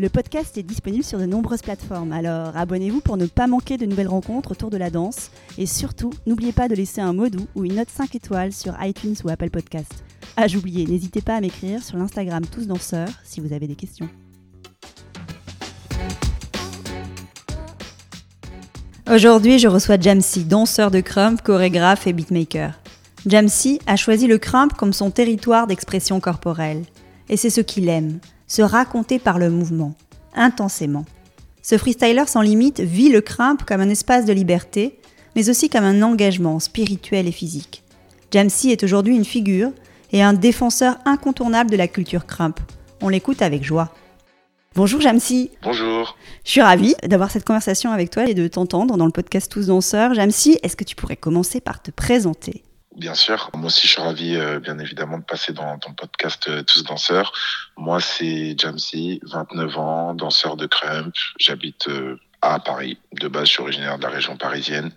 Le podcast est disponible sur de nombreuses plateformes, alors abonnez-vous pour ne pas manquer de nouvelles rencontres autour de la danse. Et surtout, n'oubliez pas de laisser un mot doux ou une note 5 étoiles sur iTunes ou Apple Podcast. Ah, j'oubliais, n'hésitez pas à m'écrire sur l'Instagram Tous Danseurs si vous avez des questions. Aujourd'hui, je reçois Jamsey, danseur de crump, chorégraphe et beatmaker. Jamsey a choisi le crump comme son territoire d'expression corporelle. Et c'est ce qu'il aime se raconter par le mouvement, intensément. Ce freestyler sans limite vit le crump comme un espace de liberté, mais aussi comme un engagement spirituel et physique. Jamsey est aujourd'hui une figure et un défenseur incontournable de la culture crump. On l'écoute avec joie. Bonjour Jamsi. Bonjour. Je suis ravie d'avoir cette conversation avec toi et de t'entendre dans le podcast Tous Danseurs. Jamsi, est-ce que tu pourrais commencer par te présenter? Bien sûr. Moi aussi, je suis ravi, euh, bien évidemment, de passer dans ton podcast euh, Tous Danseurs. Moi, c'est Jamsey, 29 ans, danseur de crump. J'habite euh, à Paris. De base, je suis originaire de la région parisienne,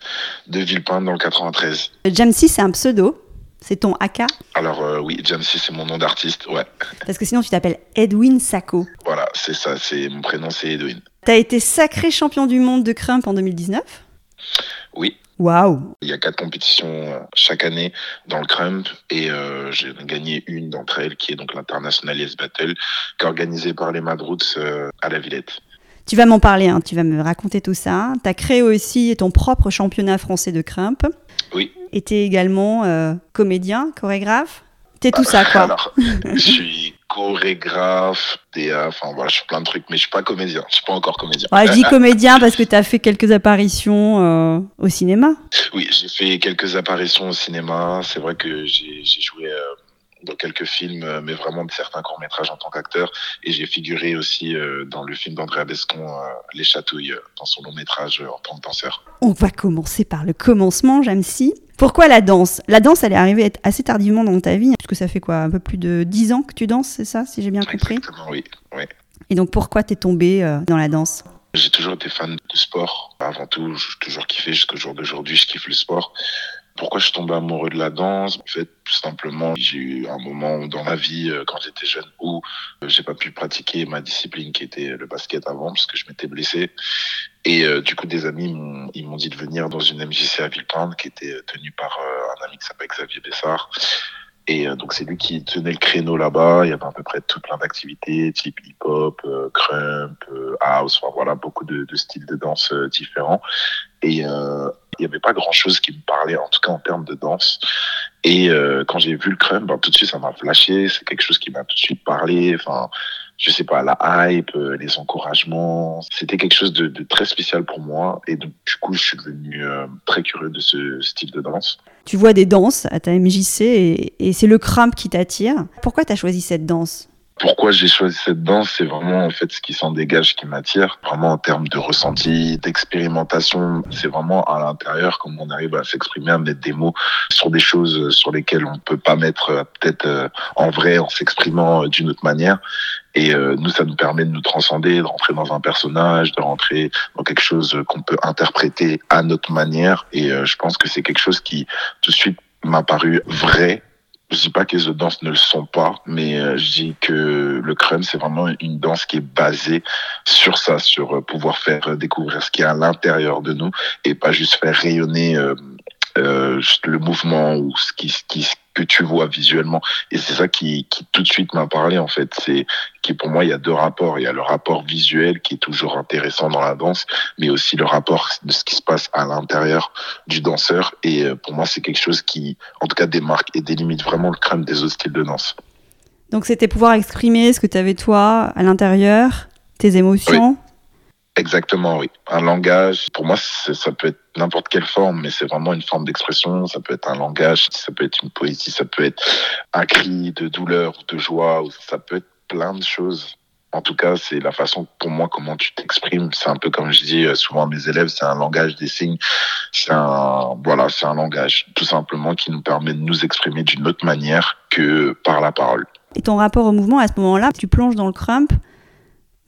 de Villepinte, dans le 93. Jamsey, c'est un pseudo? C'est ton AK Alors oui, Jamsey, c'est mon nom d'artiste, ouais. Parce que sinon, tu t'appelles Edwin Sacco. Voilà, c'est ça, c'est mon prénom, c'est Edwin. T'as été sacré champion du monde de crump en 2019 Oui, Waouh Il y a quatre compétitions euh, chaque année dans le crump et euh, j'ai gagné une d'entre elles qui est donc l'International Yes Battle, qui est organisée par les Madroots euh, à la Villette. Tu vas m'en parler, hein, tu vas me raconter tout ça. Tu as créé aussi ton propre championnat français de crump. Oui. Et tu es également comédien, chorégraphe. T'es tout ça, quoi. Alors, je suis chorégraphe, DA, enfin voilà, je suis plein de trucs, mais je suis pas comédien, je suis pas encore comédien. je dis comédien parce que tu as fait quelques apparitions euh, au cinéma. Oui, j'ai fait quelques apparitions au cinéma. C'est vrai que j'ai joué euh, dans quelques films, euh, mais vraiment de certains courts-métrages en tant qu'acteur. Et j'ai figuré aussi dans le film d'Andrea Bescon, Les Chatouilles, dans son long-métrage en tant que danseur. On va commencer par le commencement, Jamsi. Pourquoi la danse? La danse, elle est arrivée assez tardivement dans ta vie, puisque ça fait quoi? Un peu plus de 10 ans que tu danses, c'est ça, si j'ai bien compris? Exactement, oui. oui. Et donc, pourquoi t'es tombé euh, dans la danse? J'ai toujours été fan de sport. Avant tout, j'ai toujours kiffé jusqu'au jour d'aujourd'hui, je kiffe le sport. Pourquoi je suis tombé amoureux de la danse? En fait, tout simplement, j'ai eu un moment dans ma vie, euh, quand j'étais jeune, où euh, j'ai pas pu pratiquer ma discipline qui était le basket avant, parce que je m'étais blessé. Et euh, du coup, des amis m'ont, ils m'ont dit de venir dans une MJC à Villepinte, qui était tenue par un ami qui s'appelle Xavier Bessard. Et donc c'est lui qui tenait le créneau là-bas. Il y avait à peu près tout plein d'activités, type hip-hop, crump, house, enfin voilà, beaucoup de, de styles de danse différents. Et il n'y avait pas grand-chose qui me parlait, en tout cas en termes de danse. Et euh, quand j'ai vu le crump, ben, tout de suite, ça m'a flashé. C'est quelque chose qui m'a tout de suite parlé. Enfin, je sais pas, la hype, euh, les encouragements. C'était quelque chose de, très spécial pour moi. Et donc, du coup, je suis devenu euh, très curieux de ce style de danse. Tu vois des danses à ta MJC et, c'est le crump qui t'attire. Pourquoi tu as choisi cette danse? Pourquoi j'ai choisi cette danse, c'est vraiment en fait ce qui s'en dégage qui m'attire. Vraiment en termes de ressenti, d'expérimentation, c'est vraiment à l'intérieur comme on arrive à s'exprimer, à mettre des mots sur des choses sur lesquelles on peut pas mettre euh, peut-être euh, en vrai en s'exprimant euh, d'une autre manière. Et nous, ça nous permet de nous transcender, de rentrer dans un personnage, de rentrer dans quelque chose qu'on peut interpréter à notre manière. Et je pense que c'est quelque chose qui tout de suite m'a paru vrai je dis pas que les autres danses ne le sont pas, mais euh, je dis que le crème, c'est vraiment une danse qui est basée sur ça, sur euh, pouvoir faire découvrir ce qui est à l'intérieur de nous et pas juste faire rayonner euh, le mouvement ou ce qui, qui, que tu vois visuellement. Et c'est ça qui, qui tout de suite m'a parlé en fait. C'est qui pour moi il y a deux rapports. Il y a le rapport visuel qui est toujours intéressant dans la danse, mais aussi le rapport de ce qui se passe à l'intérieur du danseur. Et euh, pour moi c'est quelque chose qui, en tout cas, démarque et délimite vraiment le crème des autres styles de danse. Donc c'était pouvoir exprimer ce que tu avais toi à l'intérieur, tes émotions. Exactement, oui. Un langage, pour moi, ça peut être n'importe quelle forme, mais c'est vraiment une forme d'expression. Ça peut être un langage, ça peut être une poésie, ça peut être un cri de douleur ou de joie, ça peut être plein de choses. En tout cas, c'est la façon pour moi comment tu t'exprimes. C'est un peu comme je dis souvent à mes élèves, c'est un langage des signes. C'est un voilà, c'est un langage tout simplement qui nous permet de nous exprimer d'une autre manière que par la parole. Et ton rapport au mouvement à ce moment-là, tu plonges dans le crump.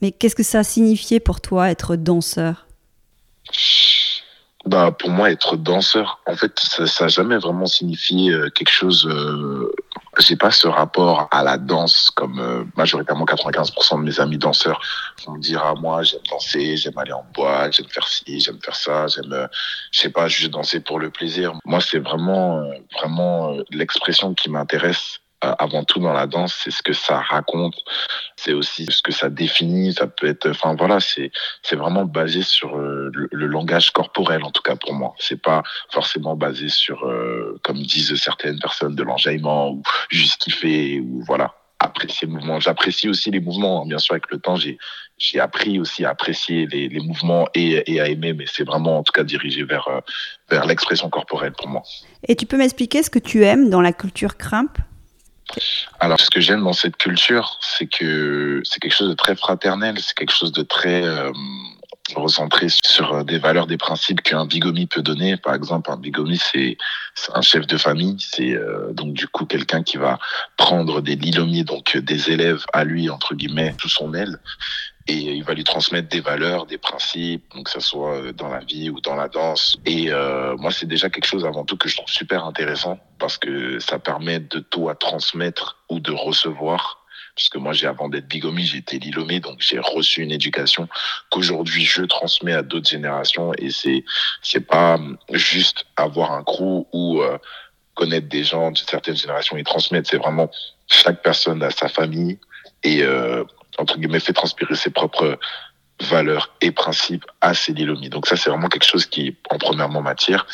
Mais qu'est-ce que ça a signifié pour toi être danseur? Bah, pour moi, être danseur, en fait, ça n'a jamais vraiment signifié euh, quelque chose. Euh, j'ai pas ce rapport à la danse comme euh, majoritairement 95% de mes amis danseurs vont dire à moi j'aime danser, j'aime aller en boîte, j'aime faire ci, j'aime faire ça, j'aime euh, je sais pas juste danser pour le plaisir. Moi c'est vraiment l'expression qui m'intéresse avant tout dans la danse, c'est ce que ça raconte, c'est aussi ce que ça définit. Ça peut être, enfin voilà, c'est c'est vraiment basé sur euh, le, langage corporel en tout cas pour moi. C'est pas forcément basé sur, euh, comme disent certaines personnes, de l'enjaillement ou justifier ou voilà apprécier le mouvement. J'apprécie aussi les mouvements. Hein. Bien sûr, avec le temps, j'ai j'ai appris aussi à apprécier les, mouvements et, à aimer, mais c'est vraiment en tout cas dirigé vers vers l'expression corporelle pour moi. Et tu peux m'expliquer ce que tu aimes dans la culture crimp? Alors, ce que j'aime dans cette culture, c'est que c'est quelque chose de très fraternel, c'est quelque chose de très euh, recentré sur euh, des valeurs, des principes qu'un bigomi peut donner. Par exemple, un bigomi, c'est un chef de famille, c'est euh, donc du coup quelqu'un qui va prendre des lilomiers, donc des élèves à lui entre guillemets sous son aile, et il va lui transmettre des valeurs, des principes, donc que ce soit euh, dans la vie ou dans la danse. Et euh, moi, c'est déjà quelque chose avant tout que je trouve super intéressant parce que ça permet de toi transmettre ou de recevoir. Parce que moi, j'ai avant d'être bigomi, été lilomé, donc j'ai reçu une éducation qu'aujourd'hui je transmets à d'autres générations. Et c'est c'est pas juste avoir un crew ou euh, connaître des gens de certaines générations et transmettre. C'est vraiment chaque personne a sa famille et euh, entre guillemets, fait transpirer ses propres valeurs et principes à ses Lilomi. Donc ça, c'est vraiment quelque chose qui, en premièrement, m'attire.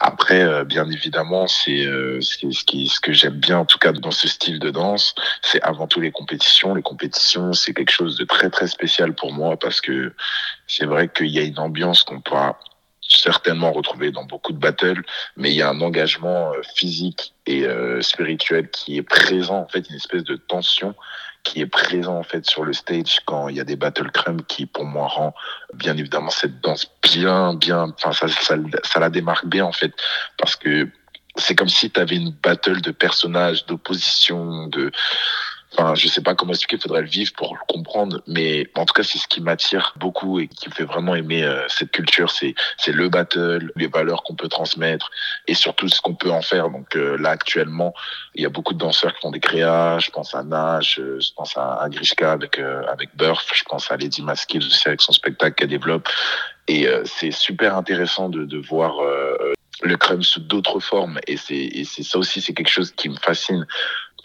Après, euh, bien évidemment, c'est euh, ce, qui, ce que j'aime bien, en tout cas, dans ce style de danse, c'est avant tout les compétitions. Les compétitions, c'est quelque chose de très, très spécial pour moi parce que c'est vrai qu'il y a une ambiance qu'on peut certainement retrouver dans beaucoup de battles, mais il y a un engagement euh, physique et spirituel qui est présent, en fait, une espèce de tension qui est présent en fait sur le stage quand il y a des battle crème qui pour moi rend bien évidemment cette danse bien bien enfin ça, ça, ça la démarque bien en fait. Parce que c'est comme si tu avais une battle de personnages d'opposition de Enfin, je sais pas comment expliquer, il faudrait le vivre pour le comprendre, mais en tout cas, c'est ce qui m'attire beaucoup et qui me fait vraiment aimer euh, cette culture. C'est c'est le battle, les valeurs qu'on peut transmettre et surtout ce qu'on peut en faire. Donc euh, là, actuellement, il y a beaucoup de danseurs qui font des créas. Je pense à Nash, euh, je pense à, Grishka avec avec Burf, je pense à Lady Masked aussi avec son spectacle qu'elle développe. Et c'est super intéressant de, de voir le crème sous d'autres formes et c'est ça aussi c'est quelque chose qui me fascine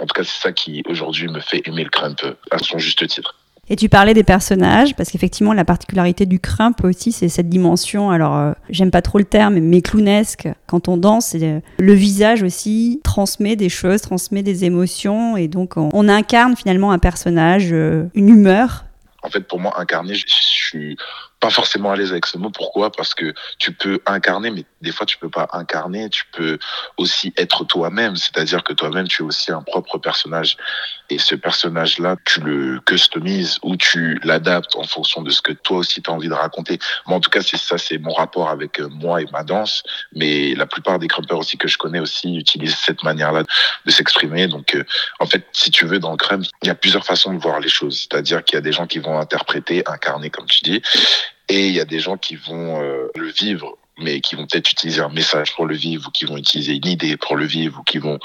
en tout cas, c'est ça qui aujourd'hui me fait aimer le crump à son juste titre. Et tu parlais des personnages, parce qu'effectivement, la particularité du crump aussi, c'est cette dimension. Alors, euh, j'aime pas trop le terme, mais clownesque. Quand on danse, euh, le visage aussi transmet des choses, transmet des émotions, et donc on, incarne finalement un personnage, euh, une humeur. En fait, pour moi, incarner, je suis pas forcément à l'aise avec ce mot. Pourquoi? Parce que tu peux incarner, mais des fois tu peux pas incarner. Tu peux aussi être toi-même, c'est-à-dire que toi-même tu es aussi un propre personnage. Et ce personnage-là, tu le customises ou tu l'adaptes en fonction de ce que toi aussi tu as envie de raconter. Moi, en tout cas, c'est ça, c'est mon rapport avec euh, moi et ma danse. Mais la plupart des crumpers aussi que je connais aussi utilisent cette manière-là de s'exprimer. Donc, euh, en fait, si tu veux, dans le crème, il y a plusieurs façons de voir les choses. C'est-à-dire qu'il y a des gens qui vont interpréter, incarner, comme tu dis, et il y a des gens qui vont euh, le vivre mais qui vont peut-être utiliser un message pour le vivre ou qui vont utiliser une idée pour le vivre ou qui vont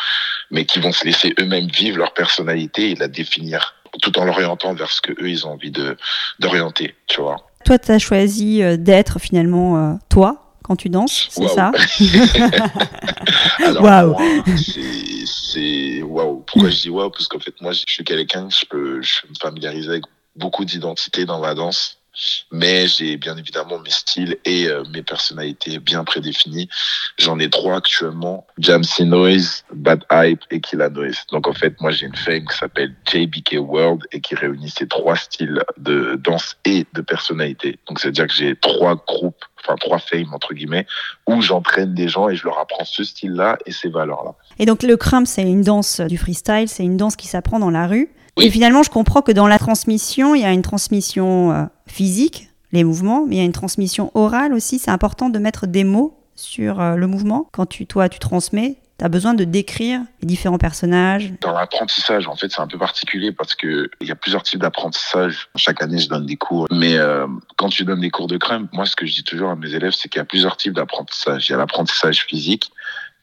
mais qui vont se laisser eux-mêmes vivre leur personnalité et la définir tout en l'orientant vers ce que eux ils ont envie de d'orienter tu vois. Toi tu as choisi euh, d'être finalement euh, toi quand tu danses c'est ça waouh. c'est waouh. Pourquoi je dis waouh? Parce qu'en fait moi je suis quelqu'un je peux je me familiariser avec beaucoup d'identités dans la danse Mais j'ai bien évidemment mes styles et euh, mes personnalités bien prédéfinies. J'en ai trois actuellement. Jamsey Noise, Bad Hype et Killa Noise. Donc en fait, moi j'ai une fame qui s'appelle JBK World et qui réunit ces trois styles de danse et de personnalité. Donc c'est-à-dire que j'ai trois groupes, enfin trois fames entre guillemets, où j'entraîne des gens et je leur apprends ce style-là et ces valeurs-là. Et donc le crump, c'est une danse du freestyle, c'est une danse qui s'apprend dans la rue. Et finalement, je comprends que dans la transmission, il y a une transmission euh, physique, les mouvements, mais il y a une transmission orale aussi. C'est important de mettre des mots sur euh, le mouvement. Quand tu, toi, tu transmets, tu as besoin de décrire les différents personnages. Dans l'apprentissage, en fait, c'est un peu particulier parce que il y a plusieurs types d'apprentissage. Chaque année, je donne des cours. Mais euh, quand tu donnes des cours de crème, moi, ce que je dis toujours à mes élèves, c'est qu'il y a plusieurs types d'apprentissage. Il y a l'apprentissage physique,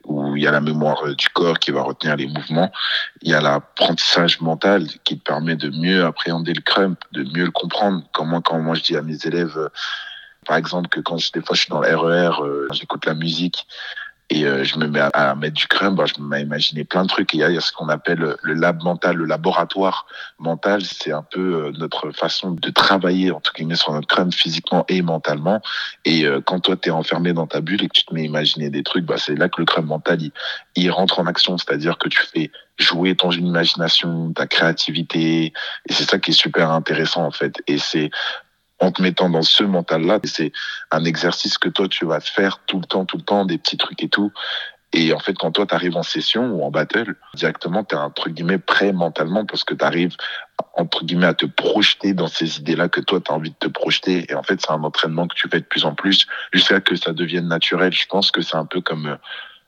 où il y a la mémoire euh, du corps qui va retenir les mouvements. Il y a l'apprentissage mental qui permet de mieux appréhender le crump, de mieux le comprendre. Comment quand moi je dis à mes élèves, euh, par exemple, que quand je, des fois je suis dans le RER, euh, j'écoute la musique, et euh, je me mets à, mettre du crème, bah, je me mets à imaginer plein de trucs. Et il y a, ce qu'on appelle le lab mental, le laboratoire mental. C'est un peu euh, notre façon de travailler, en tout cas, sur notre crème physiquement et mentalement. Et euh, quand toi, tu es enfermé dans ta bulle et que tu te mets à imaginer des trucs, bah, c'est là que le crème mental, il, il rentre en action. C'est-à-dire que tu fais jouer ton imagination, ta créativité. Et c'est ça qui est super intéressant, en fait. Et c'est en te mettant dans ce mental-là. C'est un exercice que toi, tu vas faire tout le temps, tout le temps, des petits trucs et tout. Et en fait, quand toi, tu arrives en session ou en battle, directement, tu es entre guillemets prêt mentalement parce que tu arrives entre guillemets à te projeter dans ces idées-là que toi, tu as envie de te projeter. Et en fait, c'est un entraînement que tu fais de plus en plus jusqu'à que ça devienne naturel. Je pense que c'est un peu comme,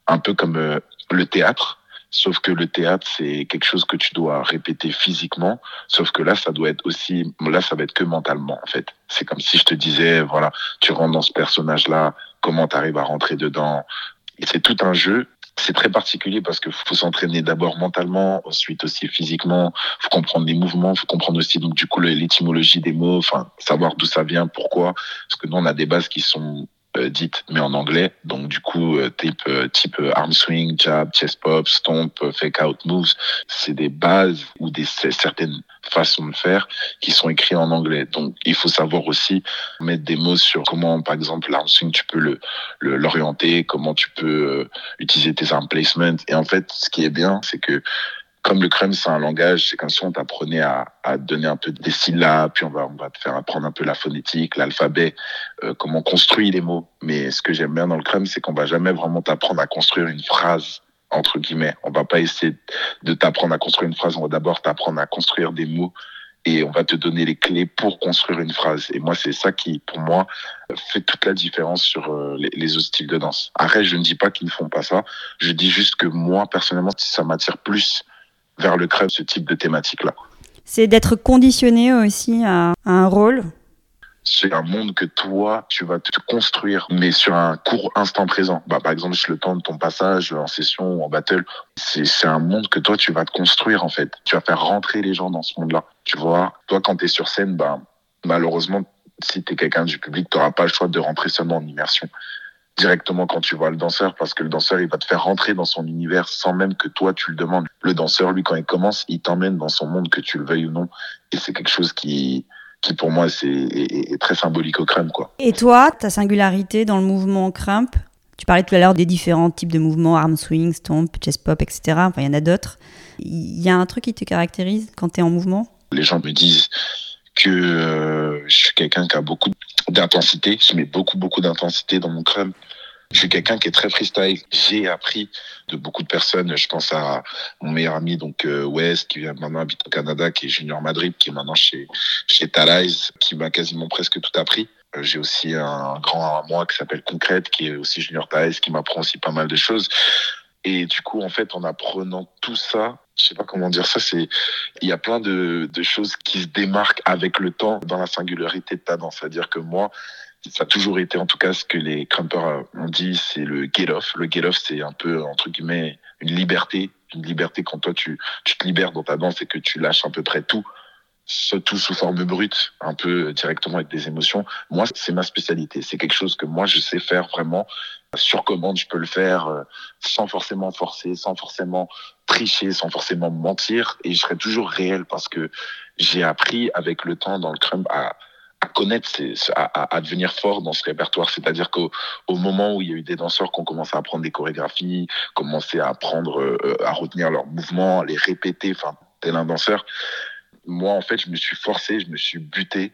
un peu comme euh, le théâtre. Sauf que le théâtre, c'est quelque chose que tu dois répéter physiquement. Sauf que là, ça doit être aussi, là, ça va être que mentalement, en fait. C'est comme si je te disais, voilà, tu rentres dans ce personnage-là, comment tu arrives à rentrer dedans. C'est tout un jeu. C'est très particulier parce que faut s'entraîner d'abord mentalement, ensuite aussi physiquement. Faut comprendre les mouvements, faut comprendre aussi donc du coup l'étymologie des mots, enfin savoir d'où ça vient, pourquoi. Parce que nous on a des bases qui sont dites, mais en anglais. Donc du coup, euh, type, euh, type arm swing, jab, chest pop, stomp, fake out moves, c'est des bases ou des certaines façons de faire qui sont écrites en anglais. Donc il faut savoir aussi mettre des mots sur comment, par exemple, l'arm swing, tu peux le l'orienter, comment tu peux utiliser tes arm placements. Et en fait, ce qui est bien, c'est que comme le crème, c'est un langage, c'est comme si on t'apprenait à, donner un peu des syllabes, puis on va, on va te faire apprendre un peu la phonétique, l'alphabet, euh, comment on construit les mots. Mais ce que j'aime bien dans le crème, c'est qu'on va jamais vraiment t'apprendre à construire une phrase, entre guillemets. On va pas essayer de t'apprendre à construire une phrase, on va d'abord t'apprendre à construire des mots et on va te donner les clés pour construire une phrase. Et moi, c'est ça qui, pour moi, fait toute la différence sur euh, les, autres styles de danse. Arrête, je ne dis pas qu'ils ne font pas ça. Je dis juste que moi, personnellement, ça m'attire plus vers le crème ce type de thématique-là. C'est d'être conditionné aussi à, un rôle c'est un monde que toi, tu vas te construire, mais sur un court instant présent. Bah, par exemple, le temps de ton passage en session ou en battle, c'est un monde que toi, tu vas te construire, en fait. Tu vas faire rentrer les gens dans ce monde-là. Tu vois, toi, quand tu es sur scène, bah, malheureusement, si tu es quelqu'un du public, tu n'auras pas le choix de rentrer seulement en immersion directement quand tu vois le danseur parce que le danseur il va te faire rentrer dans son univers sans même que toi tu le demandes. Le danseur lui quand il commence, il t'emmène dans son monde que tu le veuilles ou non et c'est quelque chose qui qui pour moi c'est est, très symbolique au crump quoi. Et toi, ta singularité dans le mouvement crump, tu parlais tout à l'heure des différents types de mouvements, arm swing, stomp, chest pop, etc. Enfin, il y en a d'autres. Il y a un truc qui te caractérise quand tu es en mouvement? Les gens me disent que euh, je suis quelqu'un qui a beaucoup d'intensité. Je mets beaucoup, beaucoup d'intensité dans mon crème. Je suis quelqu'un qui est très freestyle. J'ai appris de beaucoup de personnes. Je pense à mon meilleur ami, donc euh, West, qui vient maintenant habiter au Canada, qui est Junior Madrid, qui est maintenant chez chez Talais, qui m'a quasiment presque tout appris. Euh, j'ai aussi un grand à moi qui s'appelle Concrète, qui est aussi Junior Talais, qui m'apprend aussi pas mal de choses. Et du coup, en fait, en apprenant tout ça, je sais pas comment dire ça, c'est il y a plein de, de choses qui se démarquent avec le temps dans la singularité de ta danse. C'est-à-dire que moi, ça a toujours été en tout cas ce que les crampers ont dit, c'est le get off. Le get off, c'est un peu entre guillemets une liberté, une liberté quand toi tu, tu te libères dans ta danse et que tu lâches à peu près tout tout sous forme brute, un peu directement avec des émotions. Moi, c'est ma spécialité. C'est quelque chose que moi, je sais faire vraiment sur commande. Je peux le faire euh, sans forcément forcer, sans forcément tricher, sans forcément mentir. Et je serai toujours réel parce que j'ai appris avec le temps dans le crumb à, connaître, à, devenir fort dans ce répertoire. C'est-à-dire qu'au au moment où il y a eu des danseurs qui ont commencé à apprendre des chorégraphies, commencé à apprendre euh, à retenir leurs mouvements, à les répéter, enfin, tel un danseur, moi, en fait, je me suis forcé, je me suis buté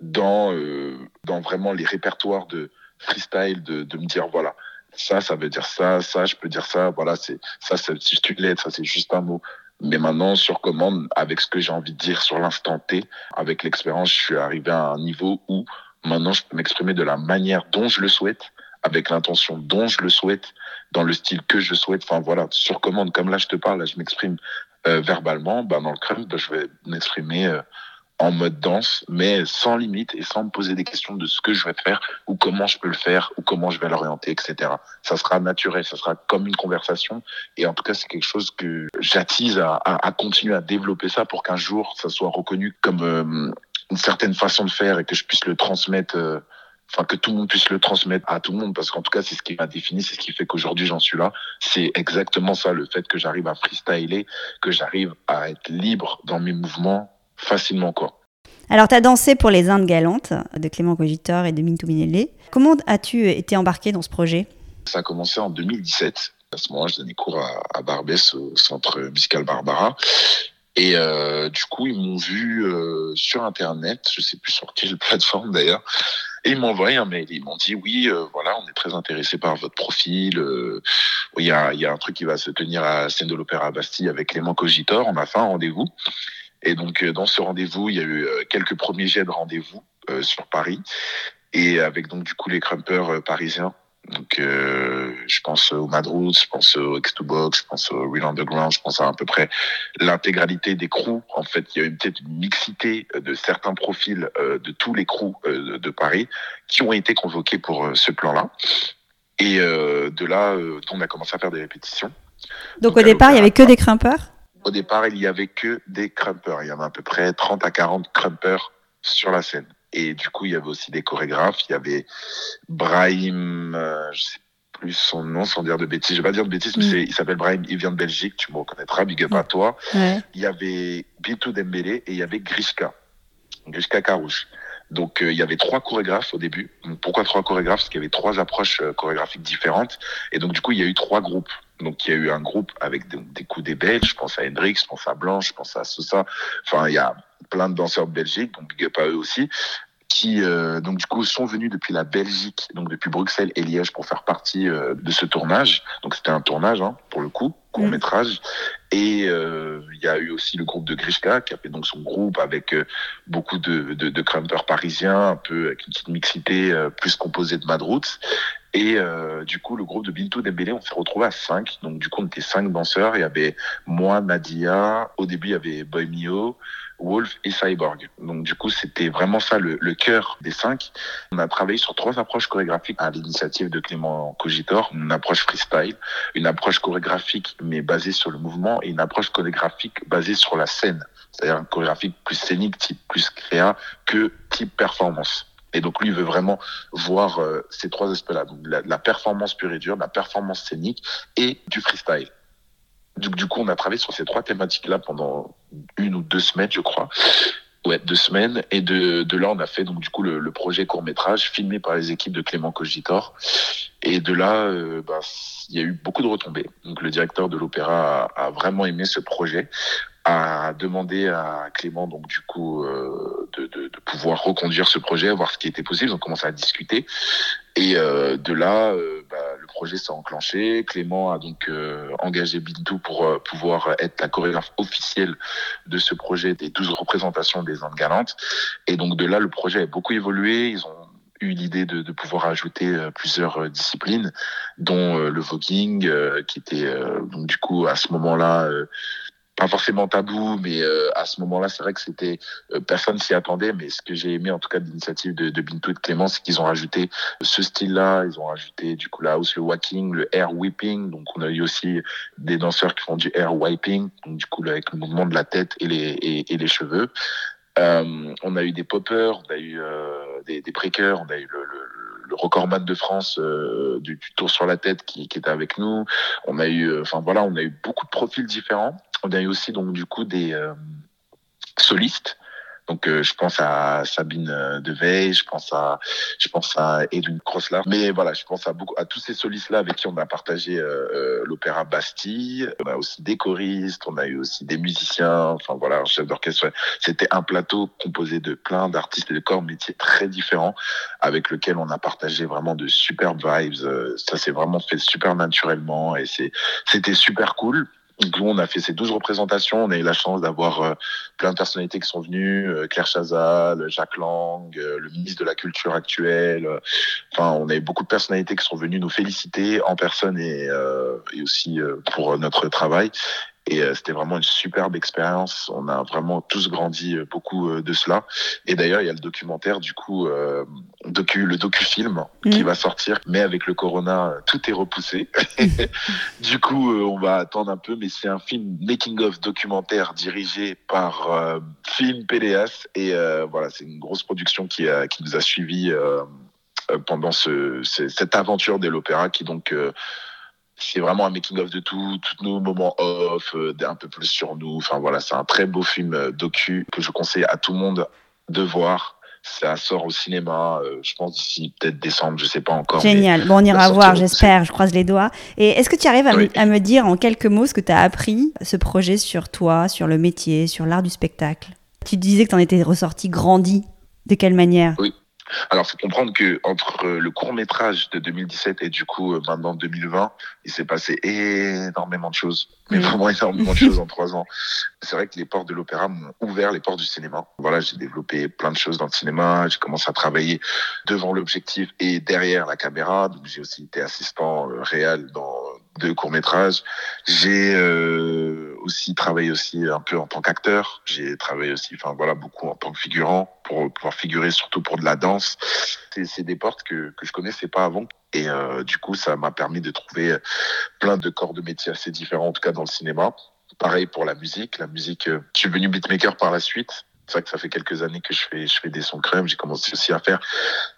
dans, euh, dans vraiment les répertoires de freestyle, de, de me dire, voilà, ça, ça veut dire ça, ça, je peux dire ça, voilà, c'est ça, c'est une lettre, ça, c'est juste un mot. Mais maintenant, sur commande, avec ce que j'ai envie de dire sur l'instant T, avec l'expérience, je suis arrivé à un niveau où maintenant je peux m'exprimer de la manière dont je le souhaite, avec l'intention dont je le souhaite, dans le style que je souhaite. Enfin voilà, sur commande, comme là je te parle, là je m'exprime euh, verbalement, ben, dans le crème, ben, je vais m'exprimer euh, en mode danse, mais sans limite et sans me poser des questions de ce que je vais faire ou comment je peux le faire ou comment je vais l'orienter, etc. Ça sera naturel, ça sera comme une conversation. Et en tout cas, c'est quelque chose que j'attise à, à, continuer à développer ça pour qu'un jour, ça soit reconnu comme euh, une certaine façon de faire et que je puisse le transmettre. Euh, enfin que tout le monde puisse le transmettre à tout le monde parce qu'en tout cas c'est ce qui m'a défini c'est ce qui fait qu'aujourd'hui j'en suis là c'est exactement ça le fait que j'arrive à freestyler que j'arrive à être libre dans mes mouvements facilement quoi. Alors, tu as dansé pour les Indes galantes de Clément Cogitor et de Mintou Minelli. Comment as-tu été embarqué dans ce projet? Ça a commencé en 2017. À ce moment-là, je donnais cours à, Barbès, au centre musical Barbara. Et euh, du coup, ils m'ont vu euh, sur Internet, je sais plus sur quelle plateforme d'ailleurs, et ils m'ont envoyé un mail. Ils m'ont dit oui, euh, voilà, on est très intéressé par votre profil. Il y, a, y a un truc qui va se tenir à scène de l'Opéra Bastille avec Clément Cogitor. On a fait un rendez-vous. Et donc, euh, dans ce rendez-vous, il y a eu euh, quelques premiers jets de rendez-vous euh, sur Paris. Et avec donc, du coup, les crumpers parisiens. Donc, je pense au Madroots, je pense au X2Box, je pense au Real Underground, je pense à à peu près l'intégralité des crews. En fait, il y a eu peut-être une mixité de certains profils de tous les crews de Paris qui ont été convoqués pour ce plan-là. Et de là, on a commencé à faire des répétitions. Donc, au départ, il y avait que des crumpers au départ, il y avait que des crumpers. Il y en a à peu près 30 à 40 crumpers sur la scène. Et du coup, il y avait aussi des chorégraphes. Il y avait Brahim, euh, je sais plus son nom, sans dire de bêtises. Je vais pas dire de bêtises, mais mm. il s'appelle Brahim, il vient de Belgique, tu me reconnaîtras, big up à toi. Il y avait Bitou Dembélé et il y avait Grishka, Grishka Karouche. Donc euh, il y avait trois chorégraphes au début. pourquoi trois chorégraphes? Parce qu'il y avait trois approches euh, chorégraphiques différentes. Et donc du coup, il y a eu trois groupes. Donc il y a eu un groupe avec des, coups des Belges, je pense à Hendrix, je pense à Blanche, je pense à Sosa. Enfin, il y a plein de danseurs de Belgique, donc big up à eux aussi qui euh, donc du coup sont venus depuis la Belgique, donc depuis Bruxelles et Liège pour faire partie euh, de ce tournage. Donc c'était un tournage hein, pour le coup, court métrage. Et euh, il y a eu aussi le groupe de Grishka qui a fait donc son groupe avec beaucoup de, de, de crumpers parisiens, un peu avec une petite mixité plus composée de Madroots. Et du coup, le groupe de Bintou Dembélé, on s'est retrouvé à cinq. Donc, du coup, on était cinq danseurs. Il y avait moi, Nadia. Au début, il y avait Boy Mio, Wolf et Cyborg. Donc du coup, c'était vraiment ça le, le cœur des cinq. On a travaillé sur trois approches chorégraphiques à l'initiative de Clément Cogitor. Une approche freestyle, une approche chorégraphique mais basée sur le mouvement et une approche chorégraphique basée sur la scène. C'est-à-dire une chorégraphique plus scénique, type plus créa que type performance. Et donc lui, il veut vraiment voir euh, ces trois aspects-là. Donc la, la performance pure et dure, la performance scénique et du freestyle. Du, coup, on a travaillé sur ces trois thématiques-là pendant une ou deux semaines, je crois. Ouais, deux semaines. Et de, de là, on a fait donc du coup le, projet court métrage filmé par les équipes de Clément Cogitor. Et de là, euh, bah, il y a eu beaucoup de retombées. Donc le directeur de l'opéra a, a, vraiment aimé ce projet a demandé à Clément donc du coup euh, de, de, de, pouvoir reconduire ce projet, voir ce qui était possible. Ils ont commencé à discuter et euh, de là, euh, bah, le projet s'est enclenché. Clément a donc euh, engagé Bintou pour euh, pouvoir être la chorégraphe officielle de ce projet des 12 représentations des Indes galantes. Et donc de là, le projet a beaucoup évolué. Ils ont eu l'idée de, de, pouvoir ajouter plusieurs disciplines, dont le voguing, qui était donc du coup à ce moment-là pas forcément tabou, mais euh, à ce moment-là, c'est vrai que c'était euh, personne s'y attendait. Mais ce que j'ai aimé, en tout cas, de l'initiative de, de Bintou et de Clément, c'est qu'ils ont rajouté ce style-là. Ils ont rajouté du coup la house, le walking, le air whipping. Donc, on a eu aussi des danseurs qui font du air wiping, donc du coup avec le mouvement de la tête et les et, et les cheveux. Euh, on a eu des poppers, on a eu euh, des, des breakers, on a eu le, le le recordman de France euh, du, du, tour sur la tête qui, qui, était avec nous. On a eu, enfin voilà, on a eu beaucoup de profils différents. On a eu aussi donc du coup des euh, solistes. Donc euh, je pense à Sabine euh, Deveil, je pense à Edwin Crossler. Mais voilà, je pense à beaucoup à tous ces solistes là avec qui on a partagé euh, l'opéra Bastille. On a aussi des choristes, on a eu aussi des musiciens, enfin voilà, un chef d'orchestre. C'était un plateau composé de plein d'artistes et de corps métiers très différents avec lequel on a partagé vraiment de superbes vibes. Ça s'est vraiment fait super naturellement et c'est c'était super cool. Donc, on a fait ces 12 représentations. On a eu la chance d'avoir euh, plein de personnalités qui sont venues. Euh, Claire Chazal, Jacques Lang, euh, le ministre de la Culture actuel. Enfin, on a eu beaucoup de personnalités qui sont venues nous féliciter en personne et aussi pour notre travail. Et euh, c'était vraiment une superbe expérience. On a vraiment tous grandi euh, beaucoup euh, de cela. Et d'ailleurs, il y a le documentaire, du coup, docu, le docu-film qui mm. va sortir, mais avec le corona, tout est repoussé. du coup, on va attendre un peu, mais c'est un film making-of documentaire dirigé par Film PDS. Et voilà, c'est une grosse production qui, a, qui nous a suivis pendant ce, cette aventure de l'opéra qui donc c'est vraiment un making of de tout, tous nos moments off, euh, un peu plus sur nous. Enfin voilà, c'est un très beau film euh, docu que je conseille à tout le monde de voir. Ça sort au cinéma, euh, je pense d'ici peut-être décembre, je sais pas encore. Génial. Bon, on ira voir, j'espère. Je croise les doigts. Et est-ce que tu arrives à, me, à, me, dire en quelques mots ce que tu as appris, ce projet sur toi, sur le métier, sur l'art du spectacle? Tu disais que tu en étais ressorti grandi. De quelle manière? Oui. Alors, faut comprendre que entre le court métrage de 2017 et du coup euh, maintenant 2020, il s'est passé énormément de choses, mais mm. vraiment énormément de choses en trois ans. C'est vrai que les portes de l'opéra m'ont ouvert les portes du cinéma. Voilà, j'ai développé plein de choses dans le cinéma. J'ai commencé à travailler devant l'objectif et derrière la caméra. Donc, j'ai aussi été assistant euh, réel dans deux courts métrages. J'ai euh, aussi travaillé aussi un peu en tant qu'acteur. J'ai travaillé aussi, enfin voilà, beaucoup en tant que figurant pour pouvoir figurer surtout pour de la danse. C'est des portes que, que je connaissais pas avant. Et euh, du coup, ça m'a permis de trouver plein de corps de métier assez différents, en tout cas dans le cinéma. Pareil pour la musique. La musique, euh, je suis devenu beatmaker par la suite. C'est vrai que ça fait quelques années que je fais, je fais des sons crème. J'ai commencé aussi à faire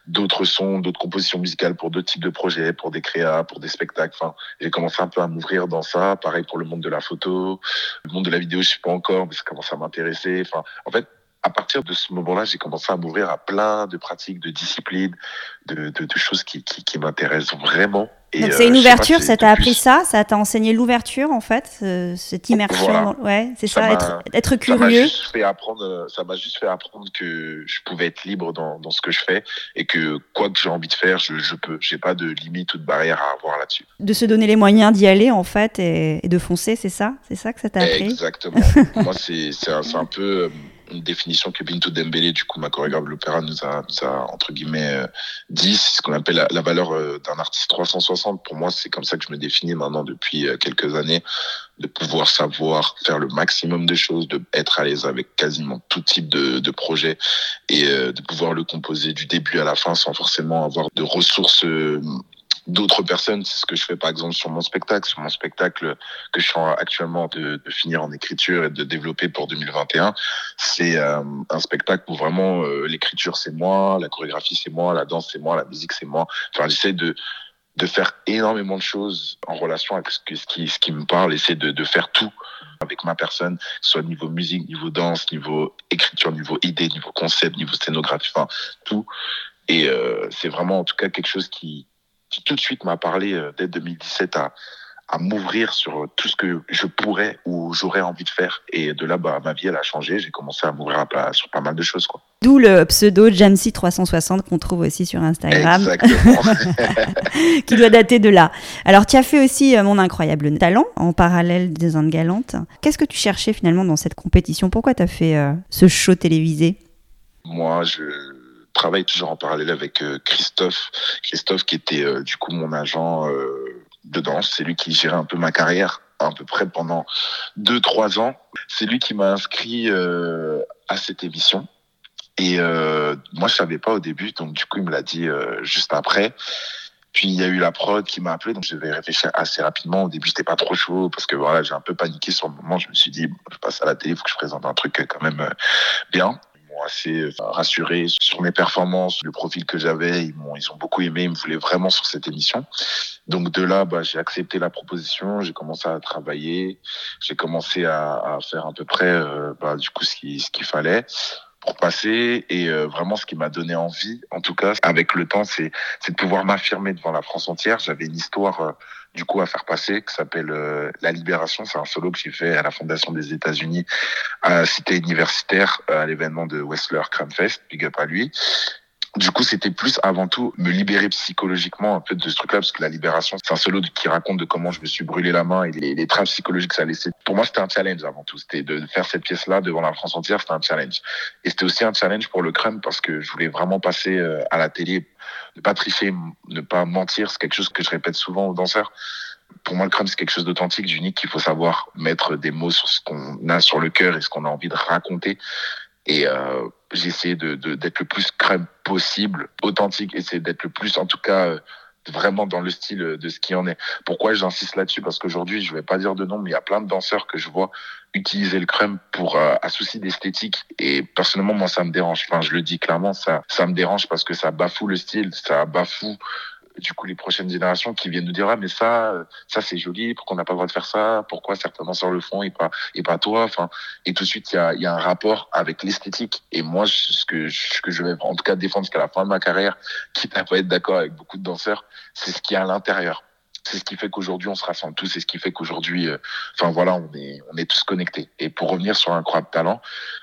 d'autres sons, d'autres compositions musicales pour d'autres types de projets, pour des créas, pour des spectacles. Enfin, j'ai commencé un peu à m'ouvrir dans ça. Pareil pour le monde de la photo, le monde de la vidéo, je sais pas encore, mais ça commence à m'intéresser. Enfin, en fait, à partir de ce moment-là, j'ai commencé à m'ouvrir à plein de pratiques, de disciplines, de, de, de choses qui, qui, qui m'intéressent vraiment. Donc c'est une euh, ouverture, ça t'a appris ça, ça t'a enseigné l'ouverture en fait, cette immersion. Ouais, c'est ça, être, être, curieux. Ça m'a juste fait apprendre que je pouvais être libre dans, dans, ce que je fais et que quoi que j'ai envie de faire, je, je peux. J'ai pas de limite ou de barrière à avoir là-dessus. De se donner les moyens d'y aller en fait et, et de foncer, c'est ça, c'est ça que ça t'a appris? Exactement. Moi c'est un, un peu euh, une définition que Bintou Dembélé, du coup, ma chorégraphe de l'opéra, nous a, entre guillemets, euh, dit. C'est ce qu'on appelle la, valeur euh, d'un artiste 360. Pour moi, c'est comme ça que je me définis maintenant depuis euh, quelques années, de pouvoir savoir faire le maximum de choses, de à l'aise avec quasiment tout type de, de projet et de pouvoir le composer du début à la fin sans forcément avoir de ressources d'autres personnes. C'est ce que je fais par exemple sur mon spectacle, sur mon spectacle que je suis actuellement de, de finir en écriture et de développer pour 2021. C'est euh, un spectacle où vraiment euh, l'écriture c'est moi, la chorégraphie c'est moi, la danse c'est moi, la musique c'est moi. Enfin, j'essaie de de faire énormément de choses en relation avec ce, qui, ce qui me parle, essayer de, de faire tout avec ma personne, soit niveau musique, niveau danse, niveau écriture, niveau idée, niveau concept, niveau scénographie, enfin tout. Et euh, c'est vraiment en tout cas quelque chose qui, qui tout de suite m'a parlé euh, dès 2017 à, à m'ouvrir sur tout ce que je pourrais ou j'aurais envie de faire. Et de là, bah, ma vie, elle a changé. J'ai commencé à m'ouvrir sur pas mal de choses. Quoi. D'où le pseudo Jamsy360 qu'on trouve aussi sur Instagram. qui doit dater de là. Alors, tu as fait aussi euh, Mon Incroyable Talent en parallèle des Indes Galantes. Qu'est-ce que tu cherchais finalement dans cette compétition? Pourquoi tu as fait euh, ce show télévisé? Moi, je travaille toujours en parallèle avec euh, Christophe. Christophe qui était euh, du coup mon agent euh, de danse. C'est lui qui gérait un peu ma carrière à peu près pendant deux trois ans. C'est lui qui m'a inscrit à cette émission. Et moi, je savais pas au début, donc du coup, il me l'a dit juste après. Puis il y a eu la prod qui m'a appelé, donc je devais réfléchir assez rapidement. Au début, j'étais pas trop chaud parce que voilà, j'ai un peu paniqué sur le moment. Je me suis dit, je passe à la télé, faut que je présente un truc quand même bien assez euh, rassuré sur mes performances, le profil que j'avais. Ils m'ont, ils ont beaucoup aimé, ils me voulaient vraiment sur cette émission. Donc de là, bah, j'ai accepté la proposition, j'ai commencé à travailler, j'ai commencé à, à, faire à peu près, euh, bah, du coup, ce qu'il ce fallait. pour passer et euh, vraiment ce qui m'a donné envie en tout cas avec le temps c'est c'est de pouvoir m'affirmer devant la France entière j'avais une histoire euh, du coup à faire passer qui s'appelle euh, La Libération. C'est un solo que j'ai fait à la fondation des États-Unis à la cité universitaire à l'événement de Westler Fest big up à lui du coup, c'était plus avant tout me libérer psychologiquement un peu de ce truc-là, parce que la libération, c'est un solo qui raconte de comment je me suis brûlé la main et les, les traces psychologiques que ça a laissé. Pour moi, c'était un challenge avant tout. C'était de faire cette pièce-là devant la France entière, c'était un challenge. Et c'était aussi un challenge pour le crème parce que je voulais vraiment passer euh, à la télé, ne pas tricher, ne pas mentir. C'est quelque chose que je répète souvent aux danseurs pour moi, le crème, c'est quelque chose d'authentique, d'unique, qu'il faut savoir mettre des mots sur ce qu'on a sur le cœur et ce qu'on a envie de raconter. Et euh, de, d'être le plus crème possible, authentique, essayer d'être le plus, en tout cas, euh, vraiment dans le style de ce qui en est. Pourquoi j'insiste là-dessus? Parce qu'aujourd'hui, je vais pas dire de nom, mais il y a plein de danseurs que je vois utiliser le crème pour euh, un souci d'esthétique. Et personnellement, moi, ça me dérange. Enfin, je le dis clairement, ça, ça me dérange parce que ça bafoue le style, ça bafoue du coup les prochaines générations qui viennent nous dire ah mais ça euh, ça c'est joli pourquoi on n'a pas le droit de faire ça? Pourquoi certains danseurs le font et pas et pas toi? Enfin et tout de suite il y a, y a un rapport avec l'esthétique. Et moi ce que ce que je vais en tout cas défendre jusqu'à la fin de ma carrière quitte à pas être d'accord avec beaucoup de danseurs c'est ce qui est à l'intérieur. C'est ce qui fait qu'aujourd'hui on se rassemble tous. C'est ce qui fait qu'aujourd'hui euh, enfin voilà on est on est tous connectés. Et pour revenir sur incroyable talent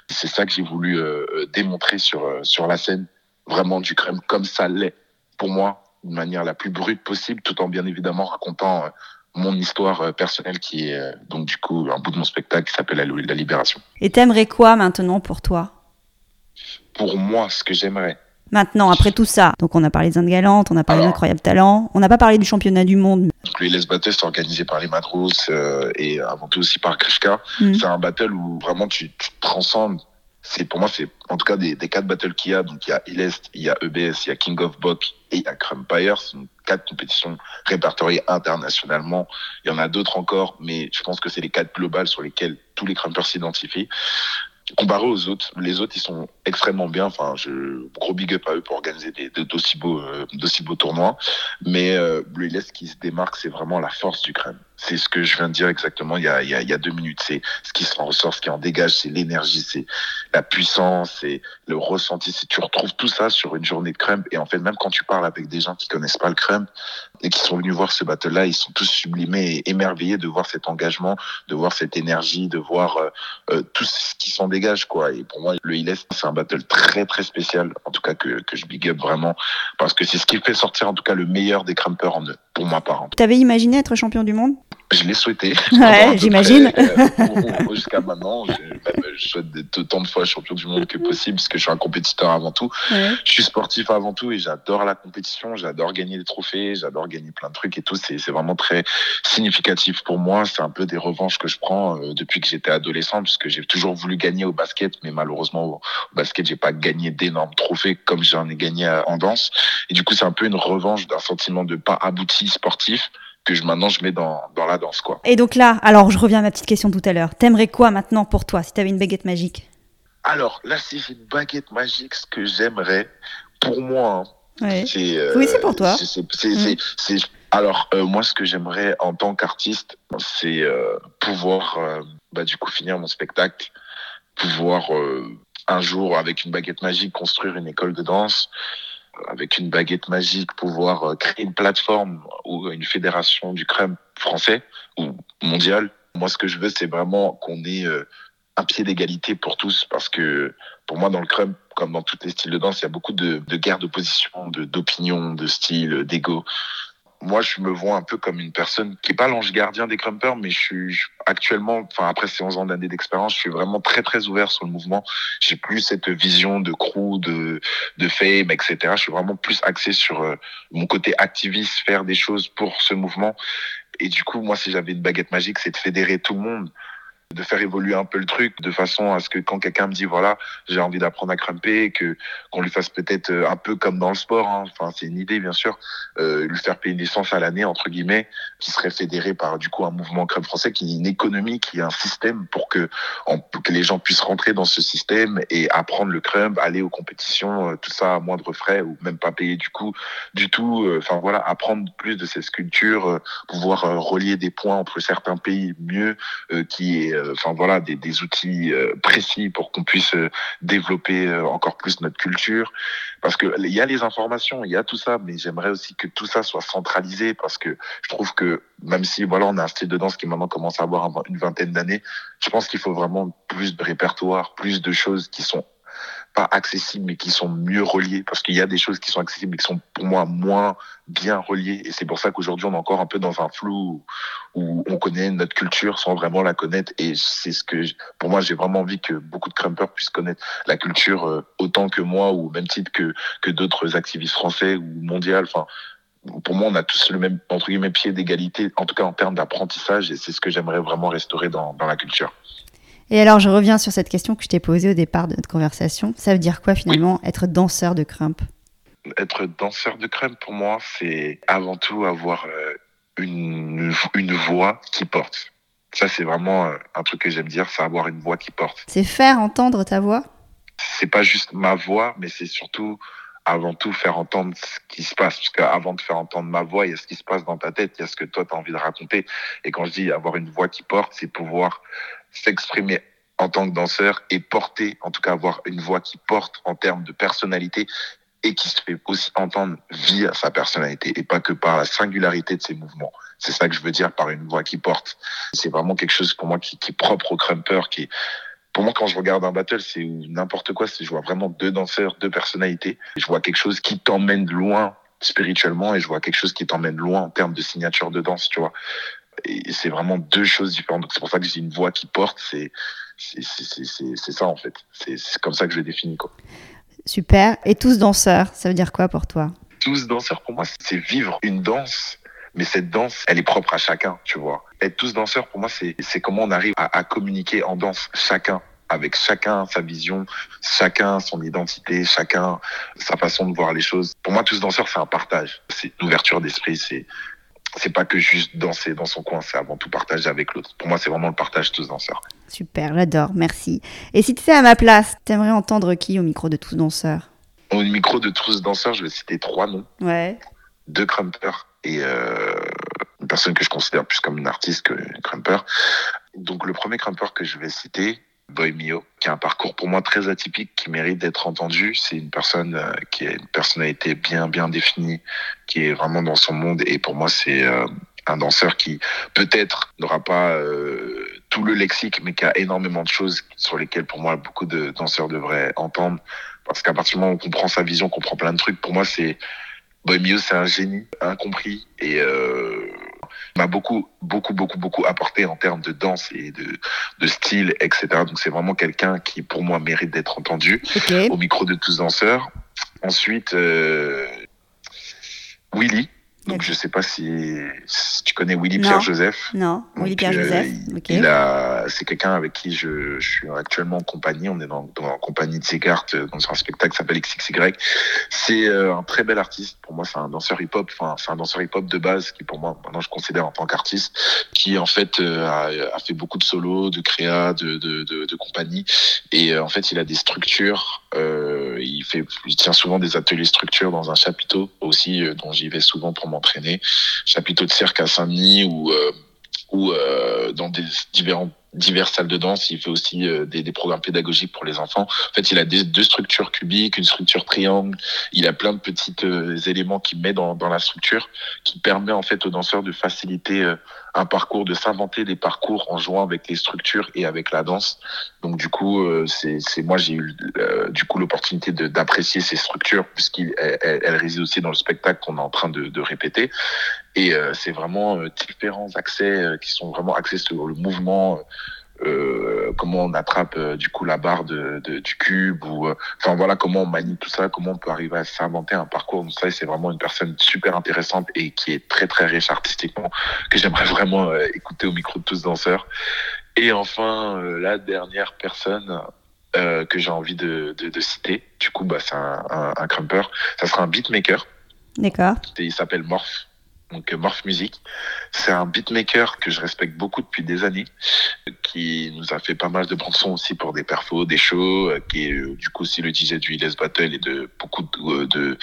c'est ça que j'ai voulu euh, démontrer sur sur la scène. Vraiment du crème comme ça l'est. Pour moi de manière la plus brute possible, tout en bien évidemment racontant euh, mon histoire euh, personnelle qui est euh, donc du coup un bout de mon spectacle qui s'appelle La Libération. Et t'aimerais quoi maintenant pour toi? Pour moi, ce que j'aimerais. Maintenant, après tout ça, donc on a parlé des Indes Galantes, on a parlé d'incroyables talents, on n'a pas parlé du championnat du monde. le Les Battle, c'est organisé par les Madros et avant tout aussi par Krishka. Mm. C'est un battle où vraiment tu, tu transcendes c'est pour moi c'est en tout cas des, des quatre battles qu'il y a donc il y a Ilest, il y a EBS, il y a King of Bock et il y a Crumpire, ce sont quatre compétitions répertoriées internationalement. Il y en a d'autres encore, mais je pense que c'est les quatre globales sur lesquelles tous les Crumpers s'identifient comparé aux autres, les autres ils sont extrêmement bien. Enfin, je gros big up à eux pour organiser des d'aussi beaux euh, beaux tournois. Mais euh, le ce qui se démarque, c'est vraiment la force du crème. C'est ce que je viens de dire exactement il y a il y a, il y a deux minutes. C'est ce qui s'en ressort, ce qui en dégage, c'est l'énergie, c'est la puissance, c'est le ressenti. Tu retrouves tout ça sur une journée de crème, et en fait même quand tu parles avec des gens qui connaissent pas le crème et qui sont venus voir ce battle-là, ils sont tous sublimés et émerveillés de voir cet engagement, de voir cette énergie, de voir euh, euh tout ce qui s'en dégage quoi. Et pour moi, le ILS, c'est un battle très très spécial, en tout cas que, que je big up vraiment, parce que c'est ce qui fait sortir en tout cas le meilleur des crampers en eux, pour ma part. Tu avais imaginé être champion du monde? Je l'ai souhaité. Ouais, j'imagine. Euh, jusqu'à maintenant, je souhaite d'être autant de fois champion du monde que possible, parce que je suis un compétiteur avant tout. Ouais. Je suis sportif avant tout et j'adore la compétition, j'adore gagner des trophées, j'adore gagner plein de trucs et tout. C'est vraiment très significatif pour moi. C'est un peu des revanches que je prends euh, depuis que j'étais adolescent, puisque j'ai toujours voulu gagner au basket, mais malheureusement au, basket, j'ai pas gagné d'énormes trophées comme j'en ai gagné en danse. Et du coup, c'est un peu une revanche d'un sentiment de pas abouti sportif que je, maintenant je mets dans, dans la danse. quoi. Et donc là, alors je reviens à ma petite question tout à l'heure. T'aimerais quoi maintenant pour toi si t'avais une baguette magique? Alors là, si j'ai une baguette magique, ce que j'aimerais, pour moi, ouais. c'est. Euh, oui, c'est pour toi. C'est, mmh. Alors, euh, moi, ce que j'aimerais en tant qu'artiste, c'est euh, pouvoir, bah, du coup, finir mon spectacle, pouvoir un jour, avec une baguette magique, construire une école de danse, avec une baguette magique, pouvoir euh, créer une plateforme ou une fédération du crème français ou mondial. Moi, ce que je veux, c'est vraiment qu'on ait euh, un pied d'égalité pour tous, parce que pour moi, dans le crème, comme dans tous les styles de danse, il y a beaucoup de, de guerres d'opposition, d'opinion, de, de style, d'ego moi, je me vois un peu comme une personne qui est pas l'ange gardien des crumpers, mais je suis actuellement, enfin après ces 11 ans d'années d'expérience, je suis vraiment très très ouvert sur le mouvement. J'ai plus cette vision de crew, de de fame, etc. Je suis vraiment plus axé sur euh, mon côté activiste, faire des choses pour ce mouvement. Et du coup, moi, si j'avais une baguette magique, c'est de fédérer tout le monde de faire évoluer un peu le truc de façon à ce que quand quelqu'un me dit voilà j'ai envie d'apprendre à crumper que qu'on lui fasse peut-être euh, un peu comme dans le sport hein. enfin c'est une idée bien sûr euh, lui faire payer une licence à l'année entre guillemets qui serait fédéré par du coup un mouvement crème français qui est une économie qui est un système pour que que les gens puissent rentrer dans ce système et apprendre le crump aller aux compétitions euh, tout ça à moindre frais ou même pas payer du coup du tout euh, enfin voilà apprendre plus de ces sculptures pouvoir relier des points entre certains pays mieux qui est enfin voilà, des, outils précis pour qu'on puisse développer encore plus notre culture. Parce que il y a les informations, il y a tout ça, mais j'aimerais aussi que tout ça soit centralisé parce que je trouve que même si voilà, on a un style de danse qui maintenant commence à avoir une vingtaine d'années, je pense qu'il faut vraiment plus de répertoire, plus de choses qui sont pas accessibles mais qui sont mieux reliées parce qu'il y a des choses qui sont accessibles mais qui sont pour moi moins bien reliées. Et c'est pour ça qu'aujourd'hui on est encore un peu dans un flou où on connaît notre culture sans vraiment la connaître. Et c'est ce que pour moi j'ai vraiment envie que beaucoup de crampers puissent connaître la culture euh, autant que moi ou au même titre que que d'autres activistes français ou mondial enfin pour moi, on a tous le même, entre guillemets, pied d'égalité, en tout cas en termes d'apprentissage, et c'est ce que j'aimerais vraiment restaurer dans, dans la culture. Et alors, je reviens sur cette question que je t'ai posée au départ de notre conversation. Ça veut dire quoi finalement être danseur de crump? Être danseur de crump, pour moi, c'est avant tout avoir euh, une, une voix qui porte. Ça, c'est vraiment euh, un truc que j'aime dire, c'est avoir une voix qui porte. C'est faire entendre ta voix? C'est pas juste ma voix, mais c'est surtout avant tout faire entendre ce qui se passe. Parce qu'avant de faire entendre ma voix, il y a ce qui se passe dans ta tête, il y a ce que toi, tu as envie de raconter. Et quand je dis avoir une voix qui porte, c'est pouvoir s'exprimer en tant que danseur et porter, en tout cas avoir une voix qui porte en termes de personnalité et qui se fait aussi entendre via sa personnalité et pas que par la singularité de ses mouvements. C'est ça que je veux dire par une voix qui porte. C'est vraiment quelque chose pour moi qui, est propre au crumper, qui pour moi, quand je regarde un battle, c'est n'importe quoi. C'est je vois vraiment deux danseurs, deux personnalités. Je vois quelque chose qui t'emmène loin spirituellement et je vois quelque chose qui t'emmène loin en termes de signature de danse, tu vois et c'est vraiment deux choses différentes. C'est pour ça que j'ai une voix qui porte. C'est c'est ça en fait. C'est comme ça que je le définis quoi. Super. Et tous danseurs, ça veut dire quoi pour toi? Tous danseurs pour moi, c'est vivre une danse. Mais cette danse, elle est propre à chacun, tu vois. Être tous danseurs, pour moi, c'est comment on arrive à, à communiquer en danse, chacun avec chacun sa vision, chacun son identité, chacun sa façon de voir les choses. Pour moi, tous danseurs, c'est un partage. C'est une ouverture d'esprit, c'est c'est pas que juste danser dans son coin, c'est avant tout partager avec l'autre. Pour moi, c'est vraiment le partage tous danseurs. Super, j'adore, merci. Et si tu étais à ma place, t'aimerais entendre qui au micro de tous danseurs? Au micro de tous danseurs, je vais citer trois noms. Ouais. Deux crumpers et euh, une personne que je considère plus comme une artiste que crumper. Donc le premier crumper que je vais citer, Boy Mio, qui a un parcours pour moi très atypique, qui mérite d'être entendu. C'est une personne euh, qui a une personnalité bien bien définie, qui est vraiment dans son monde. Et pour moi, c'est euh, un danseur qui peut-être n'aura pas euh, tout le lexique, mais qui a énormément de choses sur lesquelles pour moi beaucoup de danseurs devraient entendre. Parce qu'à partir du moment où on comprend sa vision, on comprend plein de trucs, pour moi c'est Boy Mio, c'est un génie incompris et m'a beaucoup, beaucoup, beaucoup, beaucoup apporté en termes de danse et de, de style, etc. Donc c'est vraiment quelqu'un qui, pour moi, mérite d'être entendu au micro de tous danseurs. Ensuite, euh, Willy, donc je sais pas si, tu connais Willy Pierre Joseph. Non, Willy Pierre euh, Joseph. Il a, c'est quelqu'un avec qui je, je, suis actuellement en compagnie. On est dans, dans la compagnie de Zegart euh, dans un spectacle qui s'appelle XXY. C'est euh, un très bel artiste. Pour moi, c'est un danseur hip-hop. Enfin, c'est un danseur hip-hop de base qui, pour moi, maintenant je considère en tant qu'artiste, qui en fait a, a, fait beaucoup de solos, de créa, de, de, de, de compagnie. Et en fait, il a des structures. Euh, il fait, il tient souvent des ateliers structure dans un chapiteau aussi, dont j'y vais souvent pour entraîné, chapiteau de cirque à Saint-Denis ou euh, ou euh, dans des différents diverses salles de danse. Il fait aussi euh, des, programmes pédagogiques pour les enfants. En fait, il a des, deux structures cubiques, une structure triangle. Il a plein de petits euh, éléments qu'il met dans, la structure, qui permet en fait aux danseurs de faciliter euh, un parcours, de s'inventer des parcours en jouant avec les structures et avec la danse. Donc du coup, c'est moi j'ai eu du coup l'opportunité d'apprécier ces structures puisqu'elles elles, elles résident aussi dans le spectacle qu'on est en train de répéter. Et c'est vraiment différents accès qui sont vraiment axés sur le mouvement euh, comment on attrape euh, du coup la barre de, de du cube ou euh, enfin voilà comment on manie tout ça, comment on peut arriver à s'inventer un parcours. Donc ça, c'est vraiment une personne super intéressante et qui est très très riche artistiquement que j'aimerais vraiment écouter au micro de tous danseurs. Et enfin, la dernière personne que j'ai envie de, de, de, citer, du coup, bah, c'est un, un, un crumper. Ça sera un beatmaker. D'accord. Il s'appelle Morph. Donc Morph Music. C'est un beatmaker que je respecte beaucoup depuis des années, qui nous a fait pas mal de bandes son aussi pour des perfos, des shows, qui est du coup aussi le DJ du Illes Battle et de beaucoup de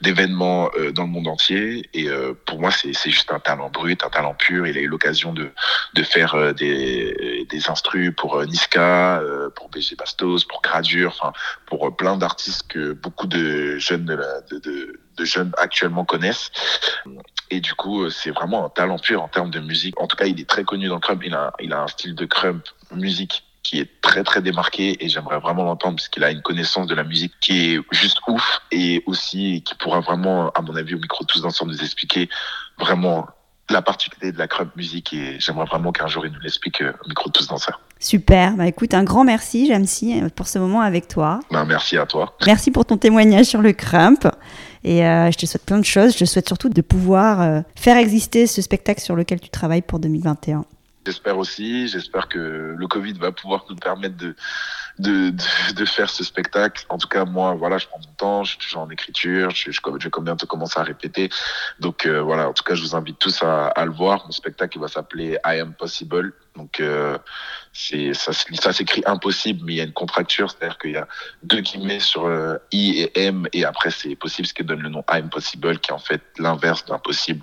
d'événements dans le monde entier. Et pour moi, c'est juste un talent brut, un talent pur. Il a eu l'occasion de de faire des des instrus pour Niska, pour BG Bastos, pour Gradure, enfin pour plein d'artistes que beaucoup de jeunes de, la, de, de, de jeunes actuellement connaissent. Et du coup, euh, c'est vraiment un talent pur en termes de musique. En tout cas, il est très connu dans le crump. Il a, il a un style de crump musique qui est très très démarqué et j'aimerais vraiment l'entendre parce qu'il a une connaissance de la musique qui est juste ouf et aussi qui pourra vraiment, à mon avis, au micro tous ensemble nous expliquer vraiment la particularité de la crump musique et j'aimerais vraiment qu'un jour il nous l'explique euh, au micro tous danseurs. Super, bah écoute, un grand merci Jamsi pour ce moment avec toi. Bah, merci à toi. Merci pour ton témoignage sur le crump. Et euh, je te souhaite plein de choses. Je te souhaite surtout de pouvoir euh, faire exister ce spectacle sur lequel tu travailles pour 2021. J'espère aussi. J'espère que le Covid va pouvoir nous permettre de, de, de, faire ce spectacle. En tout cas, moi, voilà, je prends mon temps. Je suis toujours en écriture. Je, je, je vais bientôt commencer à répéter. Donc euh, voilà, en tout cas, je vous invite tous à, le voir. Mon spectacle, il va s'appeler I Am Possible. Donc euh, c'est ça, s'écrit impossible, mais il y a une contracture, c'est-à-dire qu'il y a deux guillemets sur euh, I et M, et après c'est possible, ce qui donne le nom I'm Possible, qui est en fait l'inverse d'impossible.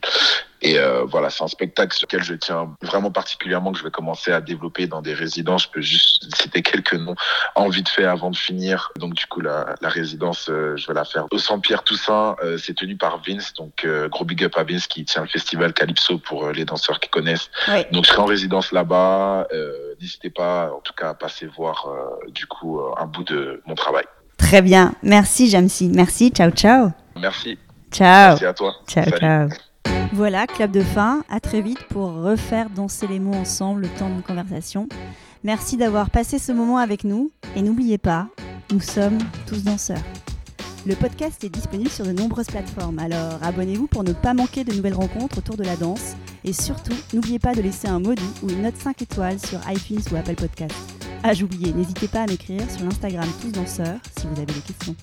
Et euh, voilà, c'est un spectacle sur lequel je tiens vraiment particulièrement, que je vais commencer à développer dans des résidences. Je peux juste citer quelques noms en vite fait avant de finir. Donc du coup, la, la résidence, euh, je vais la faire au Saint-Pierre Toussaint. Euh, c'est tenu par Vince, donc euh, gros big up à Vince qui tient le festival Calypso pour les danseurs qui connaissent. Oui. Donc je serai en résidence là-bas. N'hésitez pas, en tout cas, à passer voir du coup un bout de mon travail. Très bien, merci Jamsi. Merci, ciao ciao. Merci. Ciao. Merci à toi. Ciao Salut. ciao. Voilà, clap de fin. À très vite pour refaire danser les mots ensemble le temps d'une conversation. Merci d'avoir passé ce moment avec nous. Et n'oubliez pas, nous sommes tous danseurs. Le podcast est disponible sur de nombreuses plateformes, alors abonnez-vous pour ne pas manquer de nouvelles rencontres autour de la danse. Et surtout, n'oubliez pas de laisser un doux ou une note 5 étoiles sur iTunes ou Apple Podcast. Ah, j'oubliais, n'hésitez pas à m'écrire sur l'Instagram Tous Danseurs si vous avez des questions.